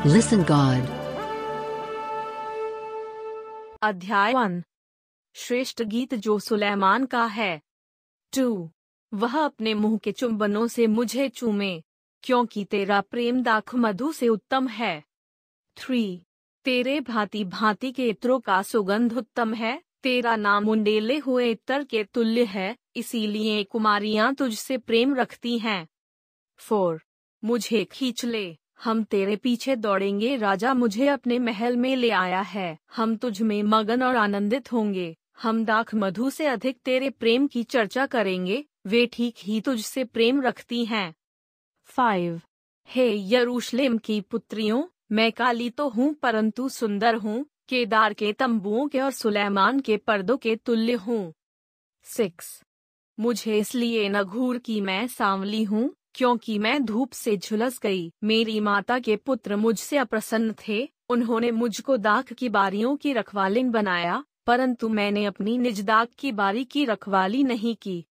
Listen, God. अध्याय one. श्रेष्ठ गीत जो सुलेमान का है। टू। वह अपने मुँह के चुंबनों से मुझे चूमे, क्योंकि तेरा प्रेम दाख मधु से उत्तम है। थ्री। तेरे भांति भांति के इत्रों का सुगंध उत्तम है। तेरा नाम उंडेले हुए इत्र के तुल्य है, इसीलिए कुमारियाँ तुझसे प्रेम रखती हैं। फोर। मुझे खींच ले। हम तेरे पीछे दौड़ेंगे, राजा मुझे अपने महल में ले आया है। हम तुझ में मगन और आनंदित होंगे। हम दाख मधु से अधिक तेरे प्रेम की चर्चा करेंगे। वे ठीक ही तुझसे प्रेम रखती हैं। फाइव हे यरूशलेम की पुत्रियों, मैं काली तो हूँ, परंतु सुंदर हूँ। केदार के तंबुओं के और सुलेमान के पर्दों के तुल्य हूँ। सिक्स मुझे इसलिए न घूर की मैं सांवली हूँ क्योंकि मैं धूप से झुलस गई। मेरी माता के पुत्र मुझसे अप्रसन्न थे। उन्होंने मुझको दाख की बारियों की रखवालिन बनाया, परंतु मैंने अपनी निज दाग की बारी की रखवाली नहीं की।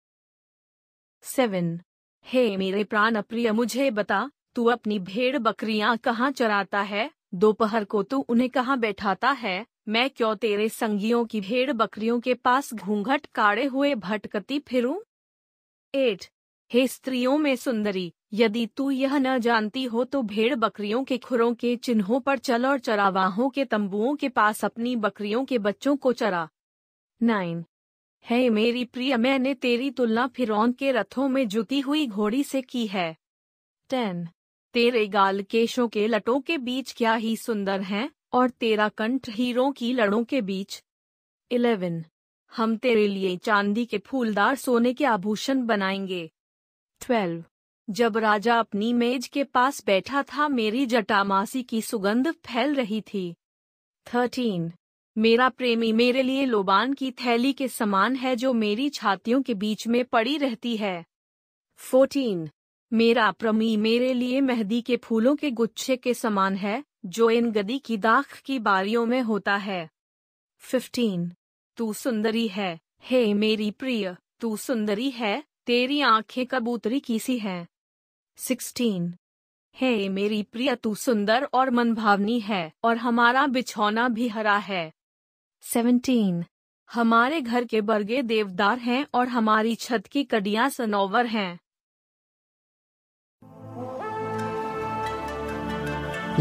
सेवन। हे मेरे प्राण अप्रिय, मुझे बता, तू अपनी भेड़ बकरियाँ कहाँ चराता है? दोपहर को तू उन्हें कहाँ बैठाता है? मैं क्यों तेरे संगियों की भेड़ बकरियों के पास घूंघट काढ़े हुए भटकती फिरूं? एट। हे स्त्रियों में सुंदरी, यदि तू यह न जानती हो तो भेड़ बकरियों के खुरों के चिन्हों पर चल और चरावाहों के तंबुओं के पास अपनी बकरियों के बच्चों को चरा। नाइन, है मेरी प्रिय, मैंने तेरी तुलना फिरौन के रथों में जुती हुई घोड़ी से की है। टेन, तेरे गाल केशों के लटों के बीच क्या ही सुंदर हैं, और तेरा कंठ हीरों की लड़ों के बीच। इलेवन, हम तेरे लिए चांदी के फूलदार सोने के आभूषण बनाएँगे। ट्वेल्व जब राजा अपनी मेज के पास बैठा था, मेरी जटामासी की सुगंध फैल रही थी। थर्टीन मेरा प्रेमी मेरे लिए लोबान की थैली के समान है जो मेरी छातियों के बीच में पड़ी रहती है। फोर्टीन मेरा प्रमी मेरे लिए मेहंदी के फूलों के गुच्छे के समान है, जो इन गदी की दाख की बारियों में होता है। फिफ्टीन तू सुंदरी है, हे मेरी प्रिय, तू सुंदरी है तेरी आँखें कबूतरी की सी हैं? सिक्सटीन। हे मेरी प्रिय तू सुंदर और मनभावनी है और हमारा बिछौना भी हरा है। सेवनटीन। हमारे घर के बरगे देवदार हैं और हमारी छत की कड़ियाँ सनोवर हैं।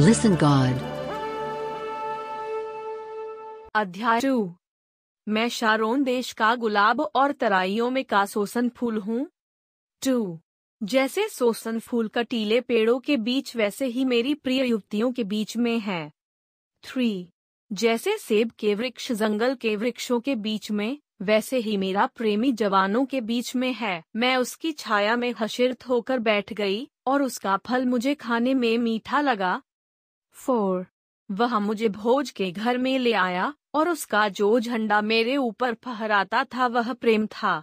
Listen God. अध्याय टू मैं शारोन देश का गुलाब और तराइयों में का सोसन फूल हूँ। टू। जैसे सोसन फूल कटीले पेड़ों के बीच वैसे ही मेरी प्रिय युवतियों के बीच में है। थ्री। जैसे सेब के वृक्ष जंगल के वृक्षों के बीच में, वैसे ही मेरा प्रेमी जवानों के बीच में है। मैं उसकी छाया में हशिरत होकर बैठ गई, और उसका फल मुझे खाने में मीठा लगा। फोर। वह मुझे भोज के घर में ले आया और उसका जो झंडा मेरे ऊपर फहराता था वह प्रेम था।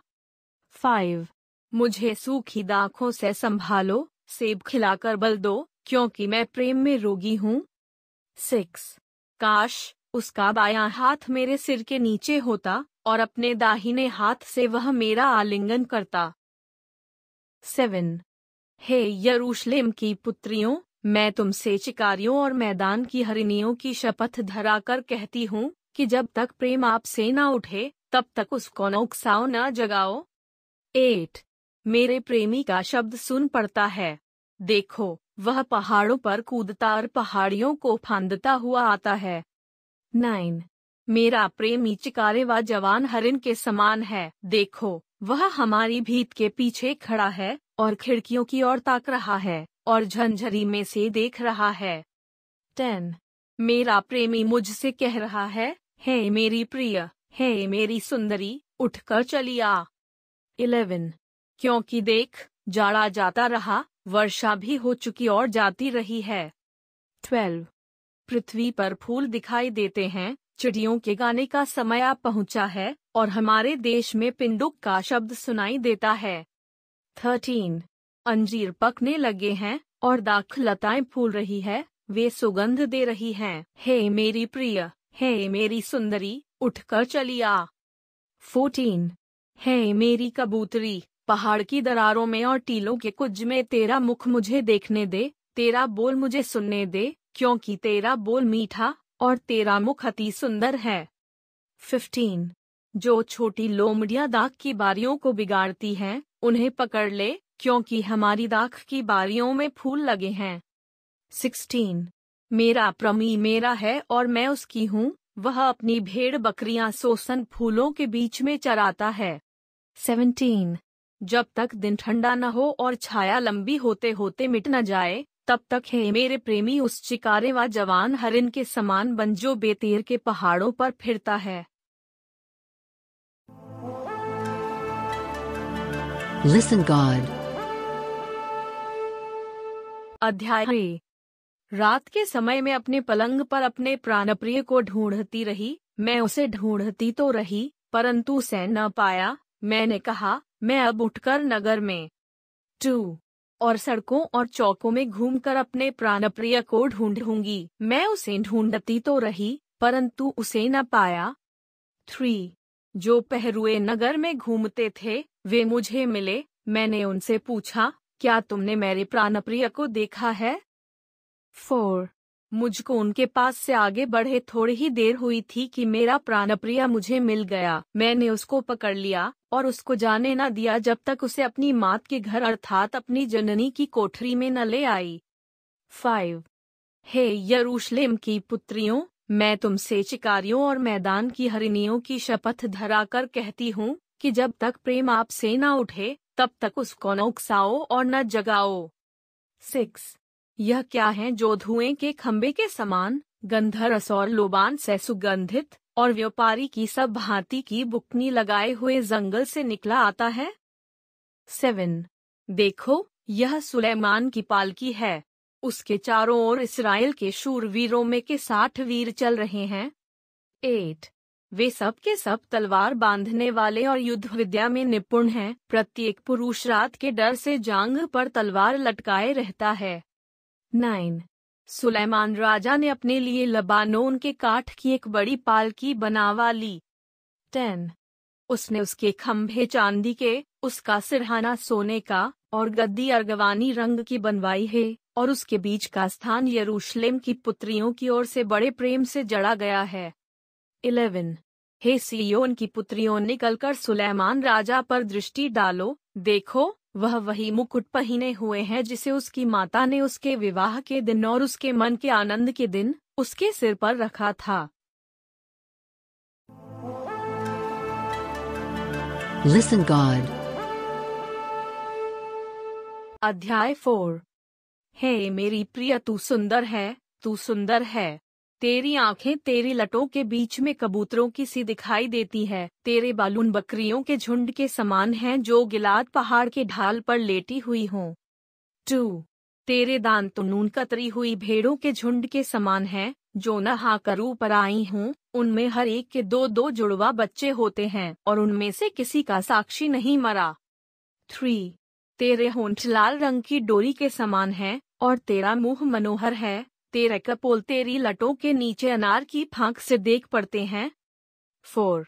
फाइव मुझे सूखी दाखों से संभालो, सेब खिलाकर बल दो, क्योंकि मैं प्रेम में रोगी हूँ। सिक्स काश उसका बायां हाथ मेरे सिर के नीचे होता और अपने दाहिने हाथ से वह मेरा आलिंगन करता। सेवन हे यरूशलेम की पुत्रियों, मैं तुमसे चिकारियों और मैदान की हरिणियों की शपथ धराकर कहती हूँ कि जब तक प्रेम आपसे न उठे, तब तक उसको न उकसाओ न जगाओ। एट मेरे प्रेमी का शब्द सुन पड़ता है। देखो, वह पहाड़ों पर कूदता और पहाड़ियों को फांदता हुआ आता है। नाइन मेरा प्रेमी चिकारे व जवान हरिन के समान है। देखो, वह हमारी भीत के पीछे खड़ा है और खिड़कियों की ओर ताक रहा है और झंझरी में से देख रहा है। टेन। मेरा प्रेमी मुझसे कह रहा है हे मेरी प्रिय, हे मेरी सुंदरी, उठकर चली आ। इलेवन, क्योंकि देख, जाड़ा जाता रहा, वर्षा भी हो चुकी और जाती रही है। ट्वेल्व, पृथ्वी पर फूल दिखाई देते हैं, चिड़ियों के गाने का समय आ पहुँचा है, और हमारे देश में पिंडुक का शब्द सुनाई देता है। थर्टीन, अंजीर पकने लगे हैं, और दाख लताएँ फूल रही है, वे सुगंध दे रही हैं। हे मेरी प्रिय हे मेरी सुंदरी, उठकर चली आ। फोर्टीन, हे मेरी कबूतरी, पहाड़ की दरारों में और टीलों के कुछ में तेरा मुख मुझे देखने दे, तेरा बोल मुझे सुनने दे, क्योंकि तेरा बोल मीठा और तेरा मुख अति सुंदर है। फिफ्टीन, जो छोटी लोमड़ियाँ दाख की बारियों को बिगाड़ती हैं, उन्हें पकड़ ले, क्योंकि हमारी दाख की बारियों में फूल लगे हैं। सिक्सटीन मेरा प्रमी मेरा है और मैं उसकी हूँ वह अपनी भेड़ बकरियाँ सोसन फूलों के बीच में चराता है। सेवनटीन जब तक दिन ठंडा न हो और छाया लंबी होते होते मिट न जाए तब तक है मेरे प्रेमी उस चिकारे व जवान हरिन के समान बन जो बेतेर के पहाड़ों पर फिरता है। Listen God. अध्याय। रात के समय में अपने पलंग पर अपने प्राणप्रिय को ढूंढती रही, मैं उसे ढूंढती तो रही, परंतु उसे न पाया, मैंने कहा, मैं अब उठकर नगर में टू और सड़कों और चौकों में घूमकर अपने प्राणप्रिय को ढूंढूँगी। मैं उसे ढूंढती तो रही, परंतु उसे न पाया। थ्री, जो पहरुए नगर में घूमते थे, वे मुझे मिले। मैंने उनसे पूछा, क्या तुमने मेरे प्राणप्रिय को देखा है? फोर। मुझको उनके पास से आगे बढ़े थोड़ी ही देर हुई थी कि मेरा प्राणप्रिय मुझे मिल गया। मैंने उसको पकड़ लिया और उसको जाने न दिया जब तक उसे अपनी मात के घर अर्थात अपनी जननी की कोठरी में न ले आई। फाइव। हे यरूशलेम की पुत्रियों, मैं तुमसे चिकारियों और मैदान की हरिणियों की शपथ धराकर कहती हूँ कि जब तक प्रेम आपसे न उठे, तब तक उसको न उकसाओ और न जगाओ। सिक्स। यह क्या है जो धुएँ के खंबे के समान, गंधरस और लोबान से सुगंधित और व्यापारी की सब भांति की बुकनी लगाए हुए जंगल से निकला आता है? सेवन। देखो, यह सुलेमान की पालकी है। उसके चारों ओर इसराइल के शूरवीरों में के साठ वीर चल रहे हैं। एट। वे सब के सब तलवार बांधने वाले और युद्ध विद्या में निपुण हैं। प्रत्येक पुरुष रात के डर से जांग पर तलवार लटकाए रहता है। नाइन। सुलेमान राजा ने अपने लिए लबानोन के काठ की एक बड़ी पालकी बनावा ली। टेन। उसने उसके खंभे चांदी के, उसका सिरहाना सोने का और गद्दी अर्गवानी रंग की बनवाई है और उसके बीच का स्थान यरूशलेम की पुत्रियों की ओर से बड़े प्रेम से जड़ा गया है। इलेवन। हे सियोन की पुत्रियों, निकलकर सुलेमान राजा पर दृष्टि डालो, देखो वह वही मुकुट पहने हुए है जिसे उसकी माता ने उसके विवाह के दिन और उसके मन के आनंद के दिन उसके सिर पर रखा था। Listen God. अध्याय फोर हे मेरी प्रिय तू सुंदर है तू सुंदर है। तेरी आँखें तेरी लटों के बीच में कबूतरों की सी दिखाई देती है। तेरे बालून बकरियों के झुंड के समान हैं जो गिलाद पहाड़ के ढाल पर लेटी हुई हों। टू। तेरे दान तो नून कतरी हुई भेड़ों के झुंड के समान हैं, जो कर ऊपर आई हूँ। उनमें हर एक के दो दो जुड़वा बच्चे होते हैं, और उनमें से किसी का साक्षी नहीं मरा। थ्री। तेरे होंठ लाल रंग की डोरी के समान है, और तेरा मुँह मनोहर है तेरे कपोल तेरी लटों के नीचे अनार की फांक से देख पड़ते हैं। फोर।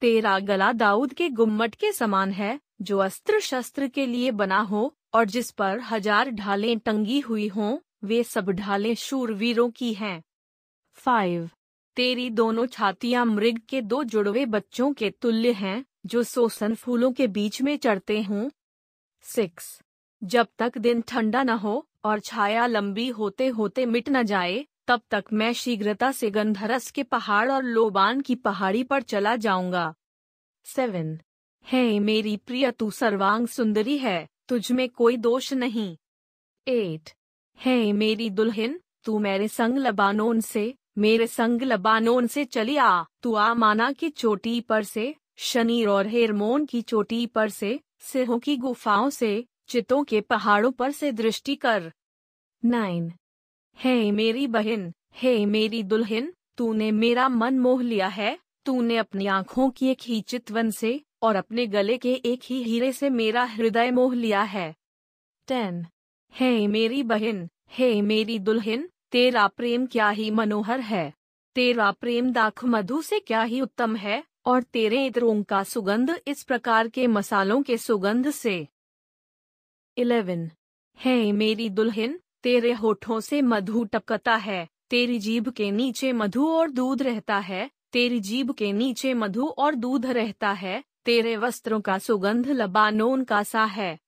तेरा गला दाऊद के गुम्मट के समान है, जो अस्त्र शस्त्र के लिए बना हो, और जिस पर हज़ार ढालें टंगी हुई हों, वे सब ढालें शूरवीरों की हैं। फाइव। तेरी दोनों छातियाँ मृग के दो जुड़वे बच्चों के तुल्य हैं, जो सोसन फूलों के बीच में चढ़ते हों। सिक्स। जब तक दिन ठंडा न हो और छाया लंबी होते होते मिट न जाए, तब तक मैं शीघ्रता से गंधरस के पहाड़ और लोबान की पहाड़ी पर चला जाऊँगा। सेवन। हे मेरी प्रिय, तू सर्वांग सुंदरी है, तुझ में कोई दोष नहीं। एट। हे मेरी दुल्हन, तू मेरे संग लबानोन से, मेरे संग लबानोन से चली आ। तू आ माना की चोटी पर से, शनि और हेरमोन की चोटी पर से, सिहों की गुफाओं से चितों के पहाड़ों पर से दृष्टि कर। नाइन, हे मेरी बहन, हे मेरी दुल्हन, तूने मेरा मन मोह लिया है, तूने अपनी आँखों की एक ही चितवन से और अपने गले के एक ही हीरे से मेरा हृदय मोह लिया है। टेन, हे मेरी बहन, हे मेरी दुल्हन, तेरा प्रेम क्या ही मनोहर है? तेरा प्रेम दाख मधु से क्या ही उत्तम है और तेरे इतरों का सुगंध इस प्रकार के मसालों के सुगंध से। इलेवन। हे मेरी दुल्हन, तेरे होठों से मधु टपकता है, तेरी जीभ के नीचे मधु और दूध रहता है, तेरी जीभ के नीचे मधु और दूध रहता है, तेरे वस्त्रों का सुगंध लबानोन का सा है।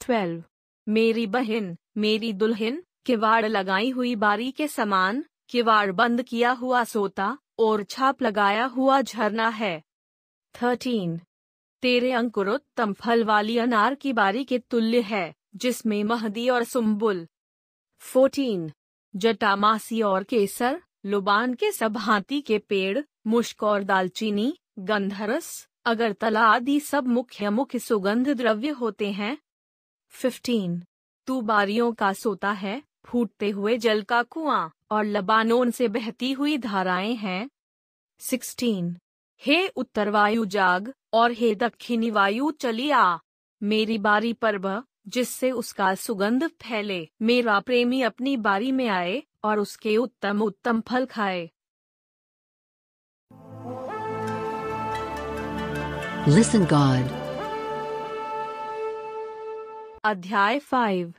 ट्वेल्व। मेरी बहन, मेरी दुल्हन, किवाड़ लगाई हुई बारी के समान, किवाड़ बंद किया हुआ सोता, और छाप लगाया हुआ झरना है। थर्टीन। तेरे अंकुरोत्तम फल वाली अनार की बारी के तुल्य है, जिसमें महदी और सुम्बुल फोर्टीन, जटामासी और केसर, लुबान के हाथी के पेड़, मुश्क और दालचीनी, गंधरस, अगरतला आदि सब मुख्य मुख्य सुगंध द्रव्य होते हैं। फिफ्टीन, तू बारियों का सोता है, फूटते हुए जल का कुआँ, और लबानोन से बहती हुई धाराएँ हैं। सिक्सटीन, हे उत्तर वायु जाग और हे दक्षिणी वायु चली आ। मेरी बारी पर बह जिससे उसका सुगंध फैले। मेरा प्रेमी अपनी बारी में आए और उसके उत्तम उत्तम फल खाए। Listen God. अध्याय फाइव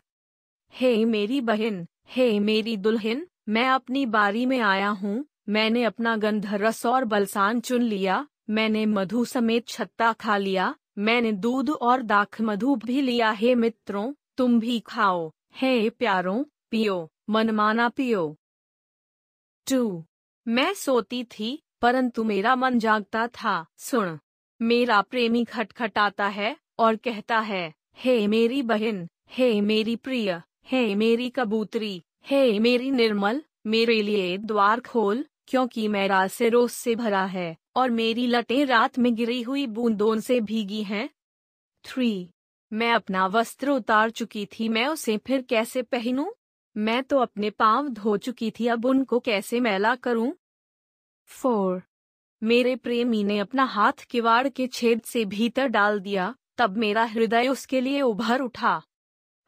हे मेरी बहन हे मेरी दुल्हन मैं अपनी बारी में आया हूँ। मैंने अपना गंधरस और बलसान चुन लिया। मैंने मधु समेत छत्ता खा लिया, मैंने दूध और दाख मधु भी लिया। हे मित्रों, तुम भी खाओ। हे प्यारों, पियो, मनमाना पियो। टू। मैं सोती थी, परंतु मेरा मन जागता था। सुन। मेरा प्रेमी खटखटाता है और कहता है, हे मेरी बहन, हे मेरी प्रिय, हे मेरी कबूतरी, हे मेरी निर्मल, मेरे लिए द्वार खोल, क्योंकि मेरा सिरोस से भरा है। और मेरी लटें रात में गिरी हुई बूंदों से भीगी हैं। थ्री। मैं अपना वस्त्र उतार चुकी थी, मैं उसे फिर कैसे पहनूं? मैं तो अपने पाँव धो चुकी थी, अब उनको कैसे मैला करूँ? फोर। मेरे प्रेमी ने अपना हाथ किवाड़ के छेद से भीतर डाल दिया, तब मेरा हृदय उसके लिए उभर उठा।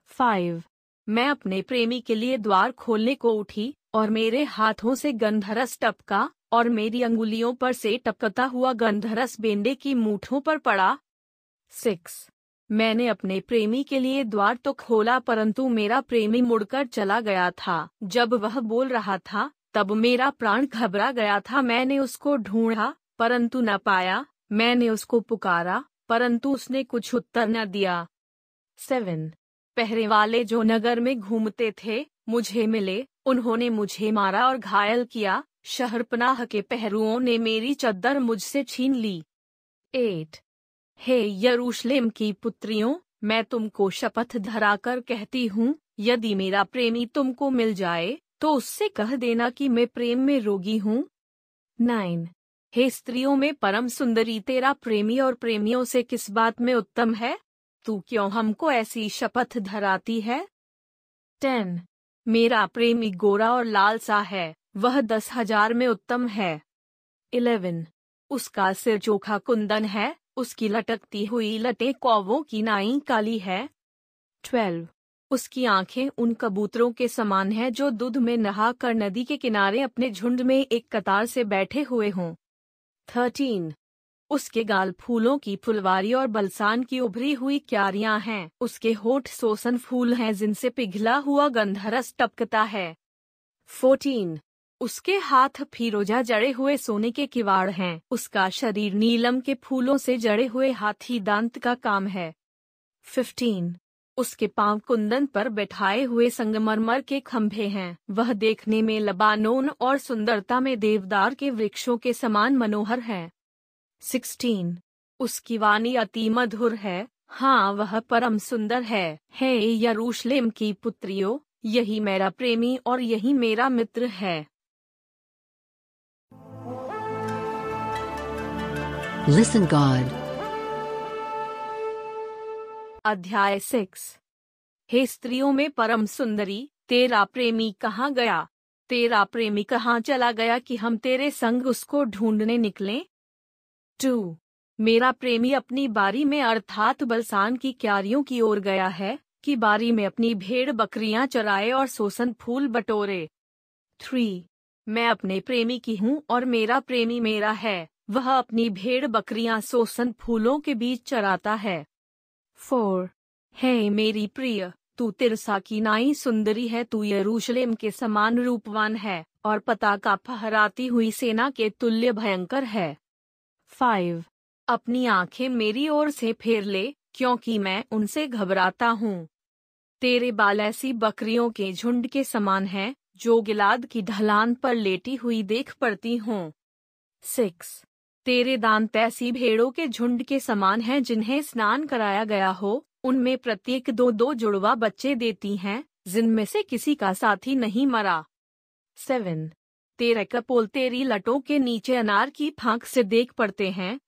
फाइव। मैं अपने प्रेमी के लिए द्वार खोलने को उठी, और मेरे हाथों से गंधरस टपका। और मेरी अंगुलियों पर से टपकता हुआ गंधरस बेंडे की मूठों पर पड़ा। सिक्स। मैंने अपने प्रेमी के लिए द्वार तो खोला, परंतु मेरा प्रेमी मुड़कर चला गया था। जब वह बोल रहा था, तब मेरा प्राण घबरा गया था। मैंने उसको ढूंढा, परंतु न पाया। मैंने उसको पुकारा, परंतु उसने कुछ उत्तर न दिया। सेवन। पहरे वाले जो नगर में घूमते थे, मुझे मिले। उन्होंने मुझे मारा और घायल किया। शहरपनाह के पहरुओं ने मेरी चद्दर मुझसे छीन ली। एट, हे यरूशलेम की पुत्रियों, मैं तुमको शपथ धराकर कहती हूँ, यदि मेरा प्रेमी तुमको मिल जाए तो उससे कह देना कि मैं प्रेम में रोगी हूँ। नाइन, हे स्त्रियों में परम सुंदरी, तेरा प्रेमी और प्रेमियों से किस बात में उत्तम है? तू क्यों हमको ऐसी शपथ धराती है? टेन, मेरा प्रेमी गोरा और लाल सा है। वह दस हज़ार में उत्तम है। इलेवन। उसका सिर चोखा कुंदन है, उसकी लटकती हुई लटे कौवों की नाई काली है। ट्वेल्व। उसकी आँखें उन कबूतरों के समान हैं जो दूध में नहा कर नदी के किनारे अपने झुंड में एक कतार से बैठे हुए हों। थर्टीन। उसके गाल फूलों की फुलवारी और बलसान की उभरी हुई क्यारियाँ हैं। उसके होठ सोसन फूल हैं जिनसे पिघला हुआ गंधरस टपकता है। फोर्टीन। उसके हाथ फिरोजा जड़े हुए सोने के किवाड़ हैं। उसका शरीर नीलम के फूलों से जड़े हुए हाथी दांत का काम है। फिफ्टीन उसके पाँव कुंदन पर बैठाए हुए संगमरमर के खंभे हैं। वह देखने में लबानोन और सुंदरता में देवदार के वृक्षों के समान मनोहर है। सिक्सटीन उसकी वाणी अति मधुर है। हाँ वह परम सुंदर है। हे यरूशलेम की पुत्रियों, यही मेरा प्रेमी और यही मेरा मित्र है। Listen, God. अध्याय सिक्स। हे स्त्रियों में परम सुंदरी, तेरा प्रेमी कहाँ गया? तेरा प्रेमी कहाँ चला गया कि हम तेरे संग उसको ढूँढने निकले? टू। मेरा प्रेमी अपनी बारी में अर्थात बलसान की क्यारियों की ओर गया है, कि बारी में अपनी भेड़ बकरियाँ चराए और सोसन फूल बटोरे। थ्री। मैं अपने प्रेमी की हूँ और मेरा प्रेमी मेरा है। वह अपनी भेड़ बकरियाँ सोसन फूलों के बीच चराता है। फोर, हे मेरी प्रिय, तू तिरसा की नाई सुंदरी है, तू यरूशलेम के समान रूपवान है, और पताका फहराती हुई सेना के तुल्य भयंकर है। फाइव, अपनी आँखें मेरी ओर से फेर ले, क्योंकि मैं उनसे घबराता हूँ। तेरे बाल ऐसी बकरियों के झुंड के समान हैं, जो गिलाद की ढलान पर लेटी हुई देख पड़ती हूँ। सिक्स तेरे दांत ऐसी भेड़ों के झुंड के समान हैं जिन्हें स्नान कराया गया हो, उनमें प्रत्येक दो दो जुड़वा बच्चे देती हैं, जिनमें से किसी का साथी नहीं मरा। सेवन। तेरे कपोल तेरी लटों के नीचे अनार की फांक से देख पड़ते हैं।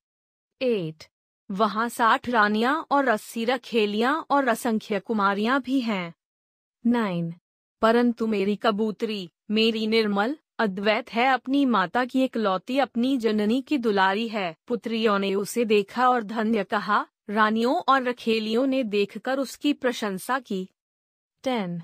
एट। वहाँ साठ रानियाँ और अस्सी रखेलियाँ और असंख्य कुमारियाँ भी हैं। नाइन। परंतु मेरी कबूतरी, मेरी निर्मल अद्वैत है, अपनी माता की एकलौती अपनी जननी की दुलारी है। पुत्रियों ने उसे देखा और धन्य कहा, रानियों और रखेलियों ने देखकर उसकी प्रशंसा की। टेन।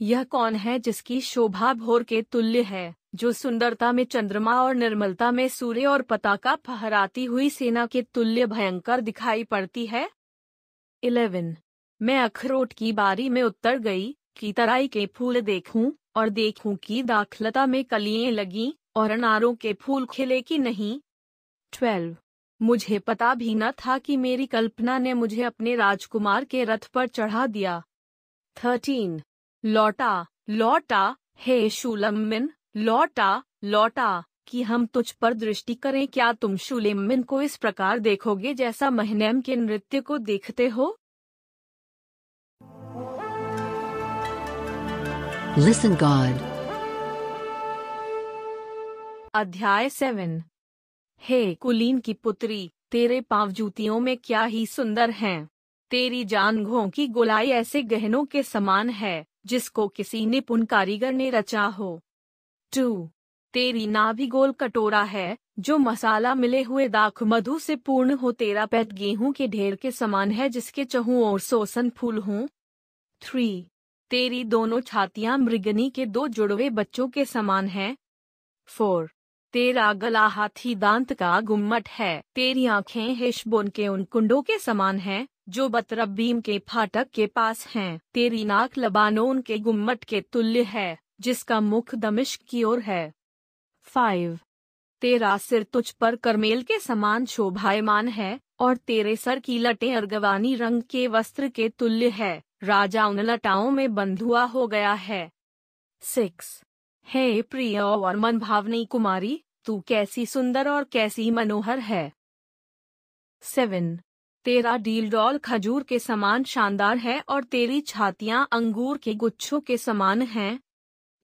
यह कौन है जिसकी शोभा भोर के तुल्य है, जो सुंदरता में चंद्रमा और निर्मलता में सूर्य और पताका फहराती हुई सेना के तुल्य भयंकर दिखाई पड़ती है? इलेवन। मैं अखरोट की बारी में उतर गई, की तराई के फूल देखूँ? और देखूँ कि दाखलता में कलियाँ लगी और अनारों के फूल खिले कि नहीं। ट्वेल्व। मुझे पता भी न था कि मेरी कल्पना ने मुझे अपने राजकुमार के रथ पर चढ़ा दिया। थर्टीन। लौटा लौटा, हे शुलमिन लौटा लौटा, कि हम तुझ पर दृष्टि करें, क्या तुम शुलेमिन को इस प्रकार देखोगे जैसा महनेम के नृत्य को देखते हो? Listen, God. अध्याय सेवन। हे कुलीन की पुत्री, तेरे पाँव जूतियों में क्या ही सुंदर हैं। तेरी जांघों की गोलाई ऐसे गहनों के समान है, जिसको किसी निपुण कारीगर ने रचा हो। टू। तेरी नाभि गोल कटोरा है, जो मसाला मिले हुए दाख मधु से पूर्ण हो। तेरा पेट गेहूँ के ढेर के समान है, जिसके चहु और सोसन फूल हों। थ्री। तेरी दोनों छातियाँ मृगनी के दो जुड़वे बच्चों के समान हैं। फोर। तेरा गला हाथी दांत का गुम्मट है। तेरी आँखें हिशबोन के उन कुंडों के समान हैं, जो बतरबीम के फाटक के पास हैं। तेरी नाक लबानोन के गुम्मट के तुल्य है, जिसका मुख दमिश्क की ओर है। फाइव। तेरा सिर तुझ पर करमेल के समान शोभायमान है, और तेरे सर की लटें अर्गवानी रंग के वस्त्र के तुल्य है। राजा उन लटाओं में बंधुआ हो गया है। सिक्स। हे प्रिय और मन भावनी कुमारी, तू कैसी सुंदर और कैसी मनोहर है। सेवन। तेरा डील डॉल खजूर के समान शानदार है और तेरी छातियाँ अंगूर के गुच्छों के समान हैं।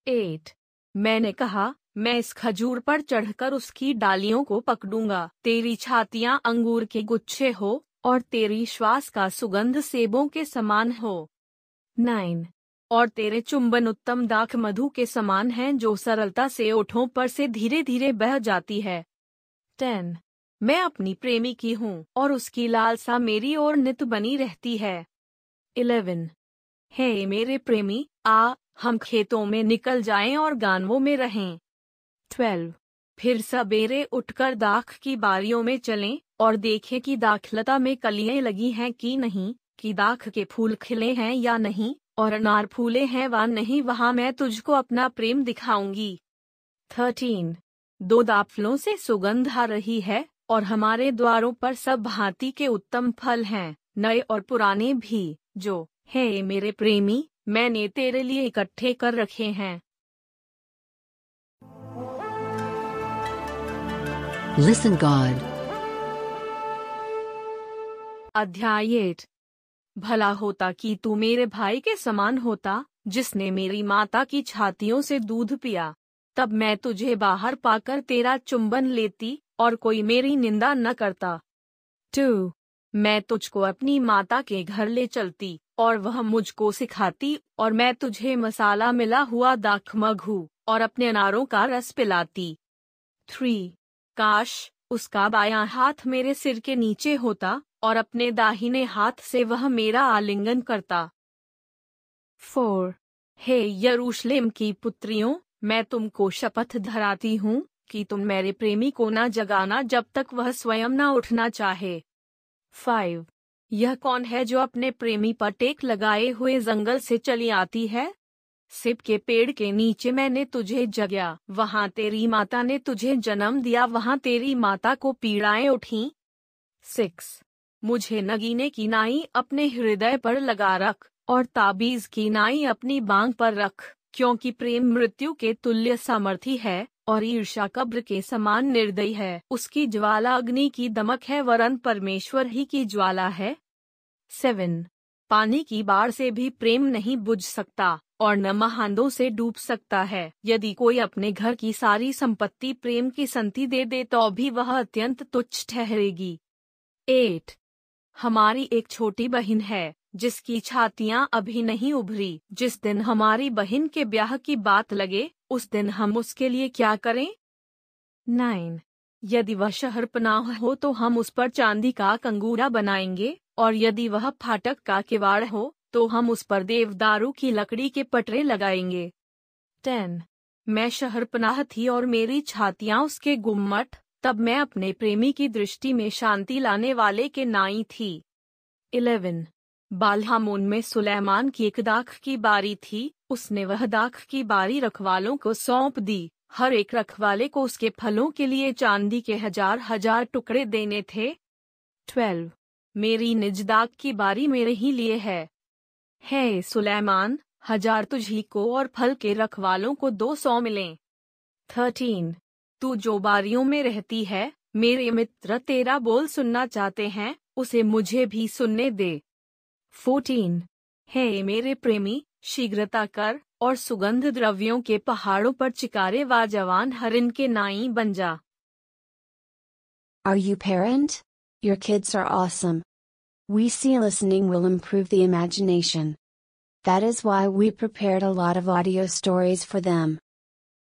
एट। मैंने कहा, मैं इस खजूर पर चढ़कर उसकी डालियों को पकड़ूँगा। तेरी छातियाँ अंगूर के गुच्छे हो और तेरी श्वास का सुगंध सेबों के समान हो। नाइन और तेरे चुंबन उत्तम दाख मधु के समान हैं जो सरलता से ओठों पर से धीरे धीरे बह जाती है। टेन, मैं अपनी प्रेमी की हूँ और उसकी लालसा मेरी ओर नित बनी रहती है। इलेवन, हे मेरे प्रेमी, आ, हम खेतों में निकल जाएँ और गानवों में रहें। ट्वेल्व फिर सवेरे उठकर दाख की बारियों में चलें और देखें कि दाखलता में कलियाँ लगी हैं कि नहीं, कि दाख के फूल खिले हैं या नहीं, और अनार फूले हैं वा नहीं, वहाँ मैं तुझको अपना प्रेम दिखाऊँगी। थर्टीन। दो दाफलों से सुगंध आ रही है, और हमारे द्वारों पर सब भांति के उत्तम फल हैं, नए और पुराने भी, जो, हे मेरे प्रेमी, मैंने तेरे लिए इकट्ठे कर रखे हैं। Listen, God. अध्याय आठ। भला होता कि तू मेरे भाई के समान होता, जिसने मेरी माता की छातियों से दूध पिया। तब मैं तुझे बाहर पाकर तेरा चुंबन लेती और कोई मेरी निंदा न करता। टू। मैं तुझको अपनी माता के घर ले चलती और वह मुझको सिखाती और मैं तुझे मसाला मिला हुआ दाख मघू और अपने अनारों का रस पिलाती। थ्री। काश उसका बायां हाथ मेरे सिर के नीचे होता और अपने दाहिने हाथ से वह मेरा आलिंगन करता। फोर, हे यरूशलेम की पुत्रियों, मैं तुमको शपथ धराती हूँ कि तुम मेरे प्रेमी को न जगाना जब तक वह स्वयं न उठना चाहे। फाइव, यह कौन है जो अपने प्रेमी पर टेक लगाए हुए जंगल से चली आती है? सिप के पेड़ के नीचे मैंने तुझे जगया, वहाँ तेरी माता ने तुझे जन्म दिया, वहाँ तेरी माता को पीड़ाएँ उठी। सिक्स, मुझे नगीने की नाई अपने हृदय पर लगा रख और ताबीज की नाई अपनी बांग पर रख, क्योंकि प्रेम मृत्यु के तुल्य सामर्थी है और ईर्षा कब्र के समान निर्दयी है। उसकी ज्वाला अग्नि की दमक है, वरन परमेश्वर ही की ज्वाला है। सेवन, पानी की बाढ़ से भी प्रेम नहीं बुझ सकता। और न महांदों से डूब सकता है। यदि कोई अपने घर की सारी संपत्ति प्रेम की संति दे दे तो भी वह अत्यंत तुच्छ ठहरेगी। एट हमारी एक छोटी बहन है, जिसकी छातियाँ अभी नहीं उभरी। जिस दिन हमारी बहन के ब्याह की बात लगे, उस दिन हम उसके लिए क्या करें? नाइन यदि वह शहर पनाह हो तो हम उस पर चांदी का कंगूरा बनाएँगे, और यदि वह फाटक का किवाड़ हो तो हम उस पर देवदारू की लकड़ी के पटरे लगाएँगे। टेन, मैं शहर पनाह थी और मेरी छातियाँ उसके गुम्मट, तब मैं अपने प्रेमी की दृष्टि में शांति लाने वाले के नाई थी। इलेवन, बालहामोन में सुलेमान की एक दाख की बारी थी, उसने वह दाख की बारी रखवालों को सौंप दी, हर एक रखवाले को उसके फलों के लिए चांदी के हज़ार हज़ार टुकड़े देने थे। ट्वेल्व, मेरी निज दाग की बारी मेरे ही लिए है। है, सुलेमान, हज़ार तुझी को और फल के रखवालों को दो सौ मिले थर्टीन, तू जो बारियों में रहती है, मेरे मित्र, तेरा बोल सुनना चाहते हैं, उसे मुझे भी सुनने दे फोर्टीन, है मेरे प्रेमी, शीघ्रता कर और सुगंध द्रव्यों के पहाड़ों पर चिकारे व जवान हरिन के नाई बन जा Are you parent? Your kids are awesome. We see listening will improve the imagination. That is why we prepared a lot of audio stories for them.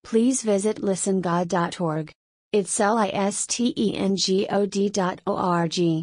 Please visit listengod.org. It's L I S T E N G O D dot O R G.